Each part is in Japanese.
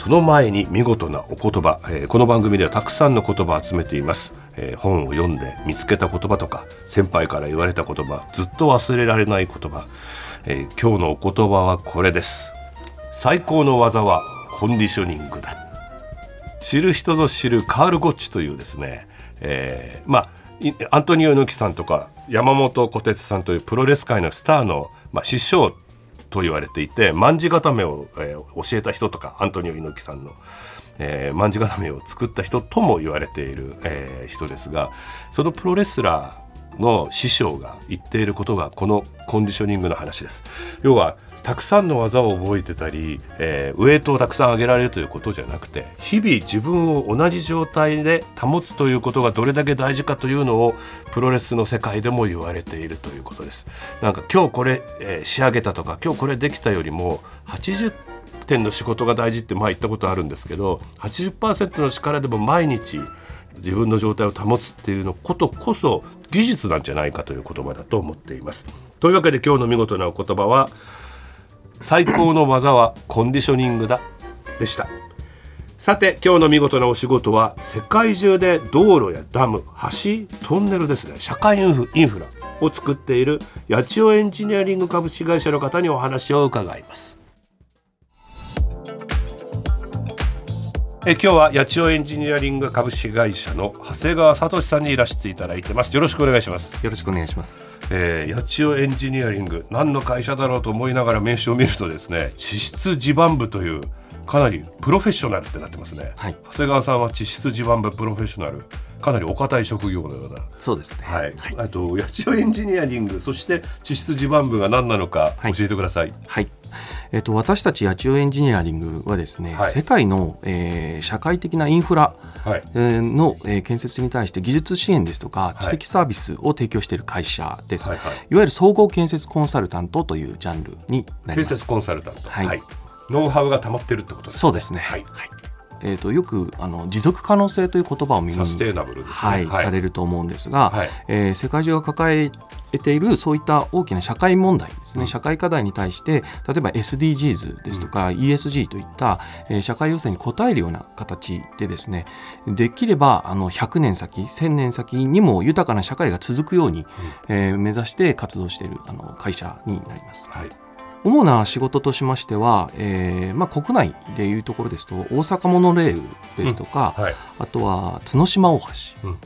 その前に見事なお言葉、えーこの番組ではたくさんの言葉を集めています、えー本を読んで見つけた言葉とか先輩から言われた言葉ずっと忘れられない言葉、えー今日のお言葉はこれです。最高の技はコンディショニングだ。知る人ぞ知るカール・ゴッチというですね、えーまあアントニオ猪木さんとか山本小鉄さんというプロレス界のスターの、まあ、師匠と言われていて卍固めを、えー教えた人とかアントニオ猪木さんの、えー、卍固めを作った人とも言われている、えー人ですがそのプロレスラーの師匠が言っていることがこのコンディショニングの話です。要はたくさんの技を覚えてたり、えーウエイトをたくさん上げられるということじゃなくて日々自分を同じ状態で保つということがどれだけ大事かというのをプロレスの世界でも言われているということです。なんか今日これ、えー仕上げたとか今日これできたよりも80点の仕事が大事ってまあ言ったことあるんですけど80%の力でも毎日自分の状態を保つっていうのことこそ技術なんじゃないかという言葉だと思っています。というわけで今日の見事なお言葉は最高の技はコンディショニングだ。でした。さて今日の見事なお仕事は世界中で道路やダム橋トンネルですね。社会インフインフラを作っている八千代エンジニアリング株式会社の方にお話を伺います。え今日は八千代エンジニアリング株式会社の長谷川聡さんにいらしていただいてます。よろしくお願いします。よろしくお願いします。えー、八千代エンジニアリング何の会社だろうと思いながら名刺を見るとですね地質地盤部というかなりプロフェッショナルってなってますね、はい。長谷川さんは地質地盤部プロフェッショナルかなりお堅い職業のような。そうですね。はい、あと八千代エンジニアリングそして地質地盤部が何なのかはい教えてください、はい。えっと私たち八千代エンジニアリングはですね、はい。世界の、えー社会的なインフラ、はい。えーの、えー建設に対して技術支援ですとかい。知的サービスを提供している会社です。はいはい。いわゆる総合建設コンサルタントというジャンルになります。建設。コンサルタント、はい。ノウハウが溜まってるってことですね。そうですね。はいえー、とよくあの持続可能性という言葉を耳にサステイナブルですね。はいはい。されると思うんですが、はい。えー世界中が抱えているそういった大きな社会問題ですね、うん。社会課題に対して例えば SDGs ですとか、ESG といった、えー社会要請に応えるような形でですねできればあの100年先1000年先にも豊かな社会が続くように、えー目指して活動しているあの会社になります。はい主な仕事としましては、えーまあ、国内でいうところですと大阪モノレールですとか、はい。あとは角島大橋、うん。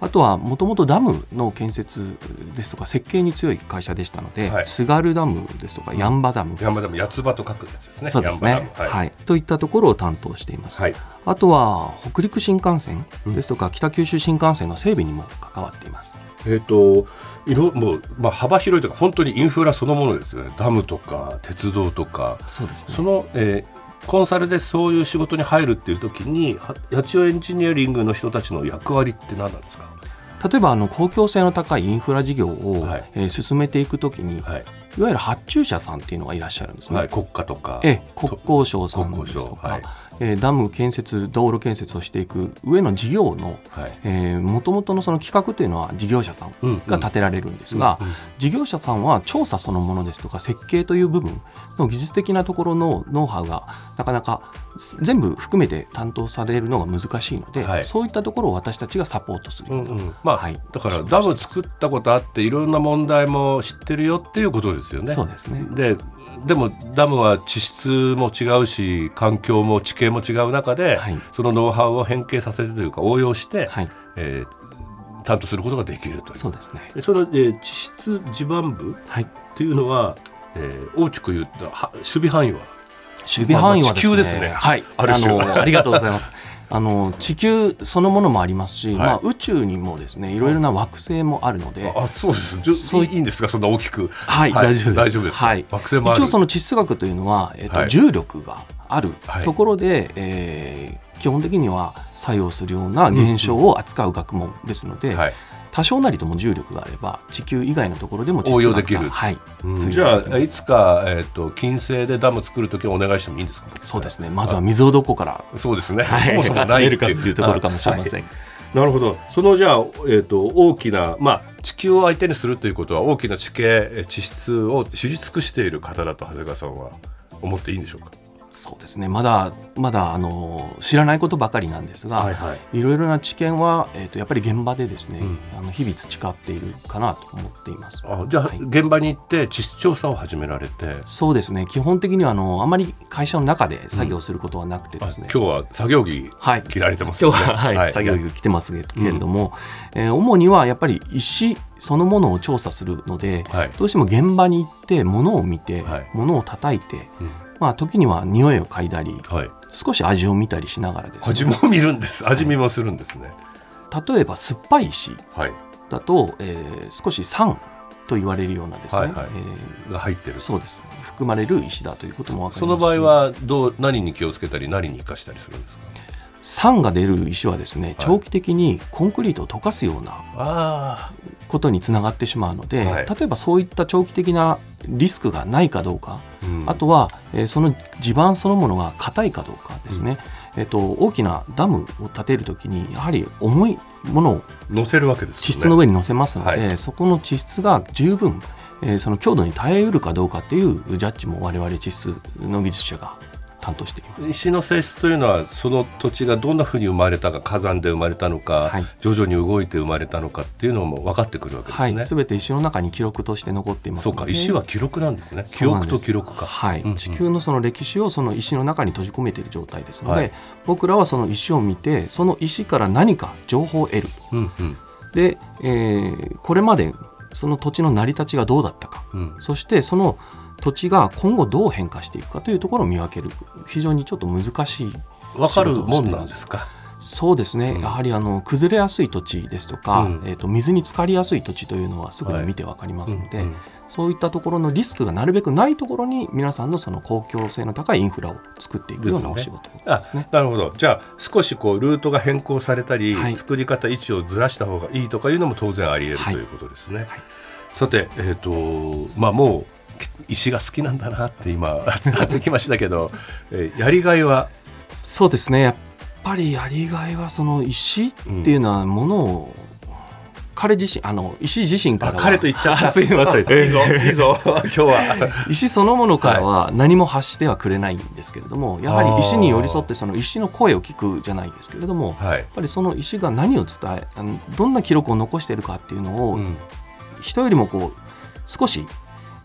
あとはもともとダムの建設ですとか設計に強い会社でしたので、はい。津軽ダムですとか八ッ場ダム、山田も八つ葉と書くやつですね。そうですね。ヤンバダム。はい。といったところを担当しています、はい。あとは北陸新幹線ですとか、北九州新幹線の整備にも関わっています。えっ、と色もう、まあ、幅広いというか本当にインフラそのものですよね。ダムとか鉄道とか。そうですね。その、えーコンサルでそういう仕事に入るっていう時には八千代エンジニアリングの人たちの役割って何なんですか？例えばあの公共性の高いインフラ事業を、はい。えー進めていくときに、はい、いわゆる発注者さんっていうのがいらっしゃるんですね。はい、国家とか。ええ国交省さん国ですとか、はいえーダム建設道路建設をしていく上の事業のはい。もともとのその企画というのは事業者さんうんが立てられるんですが、事業者さんは調査そのものですとか設計という部分の技術的なところのノウハウがなかなか全部含めて担当されるのが難しいので、はい。そういったところを私たちがサポートする。まあ、はい。だからダム作ったことあっていろんな問題も知ってるよっていうことですよね。そうですね。ででもダムは地質も違うし環境も地形も違う中で、はい。そのノウハウを変形させてというか応用して、はい。えー担当することができるという。そうですね。でその、えー地質地盤部はい。っていうのは、えー大きく言ったは守備範囲は？守備範囲はまあまあ地球ですね。はい、ある種。のありがとうございます。あの地球そのものもありますし、はい。まあ、宇宙にもですねいろいろな惑星もあるので、あそうです。そういいんですか？そんな大きく。はい、大丈夫です。大丈夫ですか？はい、惑星もある。一応その地質学というのは、えっとはい。重力があるはい。ところで、えー基本的には作用するような現象を扱う学問ですので、はい多少なりとも重力があれば地球以外のところでも応用できる。はい、うん。じゃあいつか、えー、と金星でダム作るときお願いしてもいいんですかそうですね。まずは水をどこから、そうですね、はい、そもそもないるかっていうところかもしれません、はい。なるほど。そのじゃあ、えー、と大きな、まあ、地球を相手にするということは大きな地形え地質を知り尽くしている方だと長谷川さんは思っていいんでしょうか？そうですね。まだまだあの知らないことばかりなんですが、はいはい。いろいろな知見は、えー、とやっぱり現場でですね、うん。あの日々培っているかなと思っています。あじゃあ、はい。現場に行って地質調査を始められて、そうですね。基本的にはあのあまり会社の中で作業することはなくてあですね、今日は作業着はい。着られてます今よね、日は、はい作業着着てますけれども、えー主にはやっぱり石そのものを調査するので、はい。どうしても現場に行って物を見て、はい。物を叩いて、うんまあ、時には匂いを嗅いだりはい、少し味を見たりしながらです味ねも見るんです。味見もするんですね。例えば酸っぱい石はい。だと、えー少し酸と言われるようなですね、はいはい。えが入ってる。ーそうです。含まれる石だということも分かりますし。その場合はどう何に気をつけたり何に生かしたりするんですか？酸が出る石はですねはい。長期的にコンクリートを溶かすようなあことにつながってしまうので、はい。例えばそういった長期的なリスクがないかどうか、あ、うん。あとは、えーその地盤そのものが硬いかどうかですね、えっと大きなダムを建てるときにやはり重いものを乗せるわけですよね。地質の上に乗せますので、はそこの地質が十分、えーその強度に耐えうるかどうかっていうジャッジも我々地質の技術者が担当しています。石の性質というのはその土地がどんなふうに生まれたか火山で生まれたのか、はい。徐々に動いて生まれたのかっていうのも分かってくるわけですはい、ね。すべて石の中に記録として残っていますそうか石は記録なんですね。記憶と記録か。はい。うんうん。地球のその歴史をその石の中に閉じ込めている状態ですので、はい。僕らはその石を見てその石から何か情報を得る。うんうん。で、えーこれまでその土地の成り立ちがどうだったか。うん。そしてその土地が今後どう変化していくかというところを見分ける。非常にちょっと難しい分かるもんなんですか？そうですね、うん。やはりあの崩れやすい土地ですとか、うん。えー、と水に浸かりやすい土地というのはすぐに見て分かりますので、うんうん。そういったところのリスクがなるべくないところに皆さんのその公共性の高いインフラを作っていくようなお仕事あですね。なるほど。じゃあ少しこうルートが変更されたり、はい。作り方位置をずらした方がいいとかいうのも当然あり得る、はい。ということですね。はいさて、えーとまあ、もう石が好きなんだなって今 伝わってきましたけど、えーやりがいは？そうですね。やっぱりやりがいはその石っていうのはものを、彼自身あの石自身からは。あ彼と言っちゃった。あ すいません。いいぞいいぞ 今日は。石そのものからは何も発してはくれないんですけれどもやはり石に寄り添ってその石の声を聞くじゃないですけれどもやっはいぱりその石が何を伝えどんな記録を残しているかっていうのを、うん。人よりもこう少し、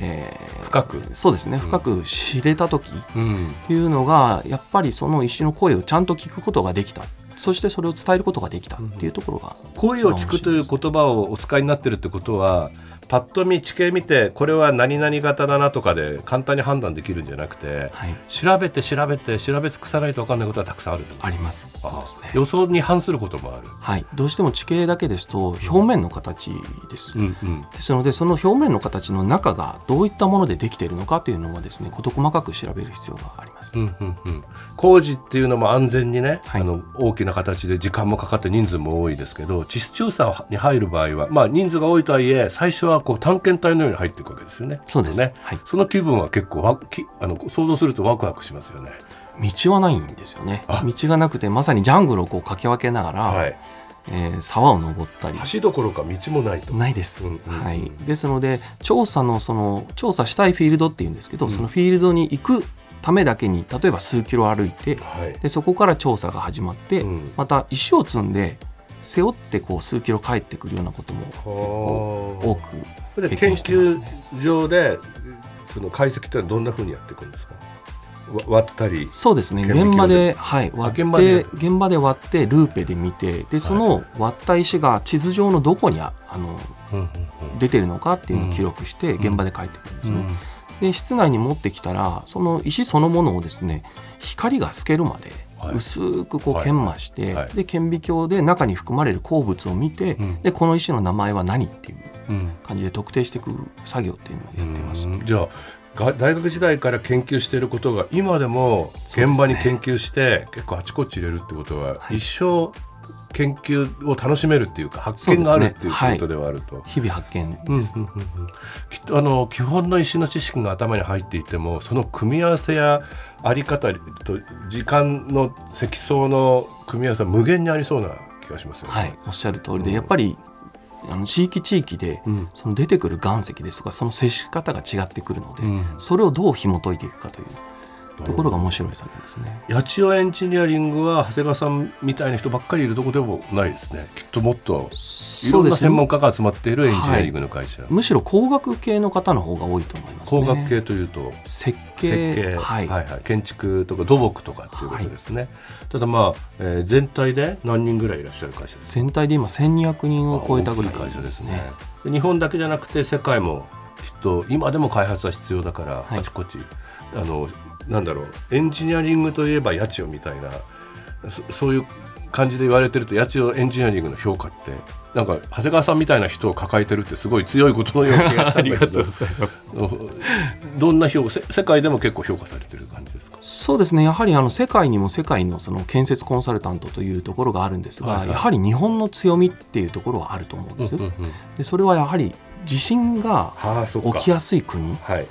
えー深く？そうですね。深く知れた時っうん。ていうのがやっぱりその石の声をちゃんと聞くことができた。そしてそれを伝えることができたっていうところが、声を聞くという言葉をお使いになってるってことはパッと見地形見てこれは何々型だなとかで簡単に判断できるんじゃなくてはい、調べて調べて調べ尽くさないと分かんないことはたくさんあるとあります。そうですね。予想に反することもある。はい、どうしても地形だけですと表面の形です、うんうん。ですのでその表面の形の中がどういったものでできているのかというのはですね事細かく調べる必要があります、うんうんうん、工事っていうのも安全にね、はい。あの大きな形で時間もかかって人数も多いですけど地質調査に入る場合は、まあ、人数が多いとはいえ最初はこう探検隊のように入っていくわけですよね。そうです。ね。はい。その気分は結構わきあの想像するとワクワクしますよね。道はないんですよね。あ。道がなくてまさにジャングルをこう駆け分けながら、はい、えー沢を登ったり。橋どころか道もないと。ないです、うんうんうん。はい、ですので調査のその調査したいフィールドっていうんですけど、そのフィールドに行くためだけに例えば数キロ歩いてはい。でそこから調査が始まって、うん。また石を積んで背負ってこう数キロ帰ってくるようなことも結構多くで経研究場でその解析ってのはどんなふうにやっていくんですか？わ割ったりそうですね。現場で、はい、割って現場でやる。現場で割ってルーペで見てでその割った石が地図上のどこにああの出てるのかっていうのを記録して現場で帰ってくるんですね。で室内に持ってきたらその石そのものをですね光が透けるまではい薄くこうはい研磨して、はい。で顕微鏡で中に含まれる鉱物を見て、うん。でこの石の名前は何っていううん。感じで特定していく作業っていうのをやっています。うん。じゃあが大学時代から研究していることが今でも現場に研究して結構あちこち入れるってことははい。一生研究を楽しめるっていうか発見があるっていうことではあると、はい、日々発見です、うんうんうんうん、きっとあの基本の石の知識が頭に入っていてもその組み合わせやあり方と時間の積層の組み合わせは無限にありそうな気がしますよね。はい、おっしゃる通りで、うん、やっぱりあの地域地域でその出てくる岩石ですとかその接し方が違ってくるので、うん、それをどう紐解いていくかというところが面白い作業ですね。八千代エンジニアリングは長谷川さんみたいな人ばっかりいるところでもないですね。きっともっといろんな専門家が集まっているエンジニアリングの会社、はい、むしろ工学系の方の方が多いと思います、ね、工学系というと設計。設計、はい、はいはい。建築とか土木とかっていうことですね、はい、ただまあ、えー、全体で何人ぐらいいらっしゃる会社です全体で今1200人を超えたぐらい、会社ですね。日本だけじゃなくて世界もきっと今でも開発は必要だから、あちこちあのなんだろうエンジニアリングといえば八千代みたいなそういう感じで言われてると八千代エンジニアリングの評価ってなんか長谷川さんみたいな人を抱えてるってすごい強いことのような気がしたんだけど どんな評価世界でも結構評価されてる感じですか？そうですねやはりあの世界にも世界のその建設コンサルタントというところがあるんですが、はいはい、やはり日本の強みっていうところはあると思うんです、うんうんうん、でそれはやはり地震が起きやすい国、はい、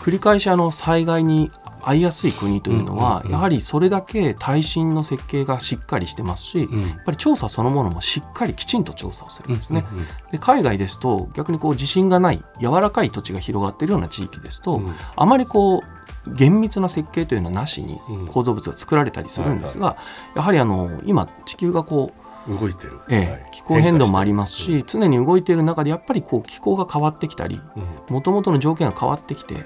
繰り返しあの災害に遭いやすい国というのは、やはりそれだけ耐震の設計がしっかりしてますし、やっぱり調査そのものもしっかりきちんと調査をするんですね。で海外ですと逆にこう地震がない柔らかい土地が広がっているような地域ですと、あまりこう厳密な設計というのはなしに構造物が作られたりするんですが、やはりあの今地球がこう動いてる、ええ、気候変動もありますし、常に動いている中でやっぱりこう気候が変わってきたりもともとの条件が変わってきて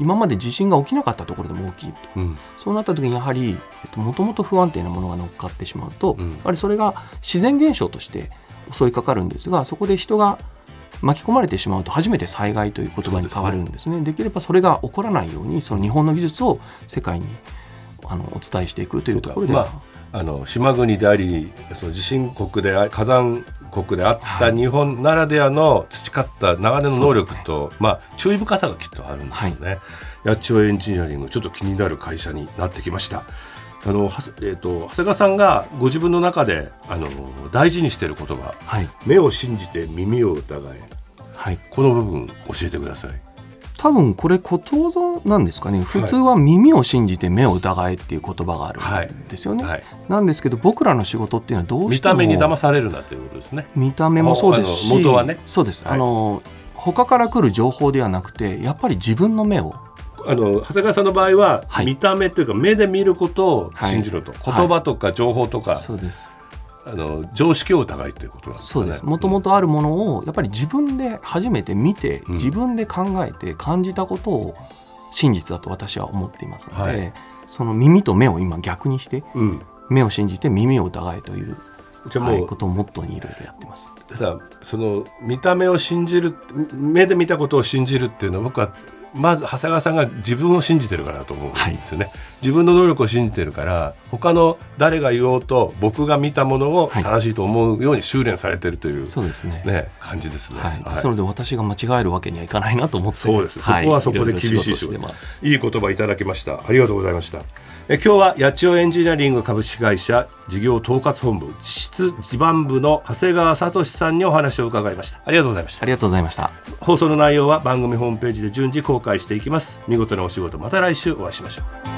今まで地震が起きなかったところでも大きいと、うん、そうなった時にやはりもともと不安定なものが乗っかってしまうと、うん、やはりそれが自然現象として襲いかかるんですがそこで人が巻き込まれてしまうと初めて災害という言葉に変わるんですね。で、ね、きればそれが起こらないようにその日本の技術を世界にあのお伝えしていくというところでは、まあ、あの島国でありその地震国で火山国であった日本ならではの培った長年の能力と、ね、まあ、注意深さがきっとあるんですよね。はい、八千代エンジニアリングちょっと気になる会社になってきました。あの、えーと、長谷川さんがご自分の中であの大事にしている言葉、はい、目を信じて耳を疑え、はい、この部分教えてください。多分これことわざなんですかね。普通は耳を信じて目を疑えっていう言葉があるんですよね、はい。はい、なんですけど僕らの仕事っていうのはどうしても見た目に騙されるなということですね。見た目もそうですし元はね。そうです、はい、あの他から来る情報ではなくてやっぱり自分の目をあの長谷川さんの場合は、見た目というか目で見ることを信じろと、言葉とか情報とか、そうですあの常識を疑いということなんです、ね、そうです。もともとあるものをやっぱり自分で初めて見て、うん、自分で考えて感じたことを真実だと私は思っていますので、はい、その耳と目を今逆にして、うん、目を信じて耳を疑えというじゃもう、はい、ことをモットーにいろいろやってます。ただその見た目を信じる目で見たことを信じるっていうのは僕はまず長谷川さんが自分を信じてるからと思うんですよね、はい、自分の能力を信じてるから他の誰が言おうと僕が見たものを正しいと思うように修練されてるという、はい、そうですね。ね感じですね、はい。はい、それで私が間違えるわけにはいかないなと思って。そうです、そこはそこで厳しい仕事。いい言葉いただきました。ありがとうございましたえ今日は八千代エンジニアリング株式会社事業統括本部地質地盤部の長谷川聡さんにお話を伺いました。ありがとうございました。ありがとうございました。放送の内容は番組ホームページで順次公開していきます。見事なお仕事また来週お会いしましょう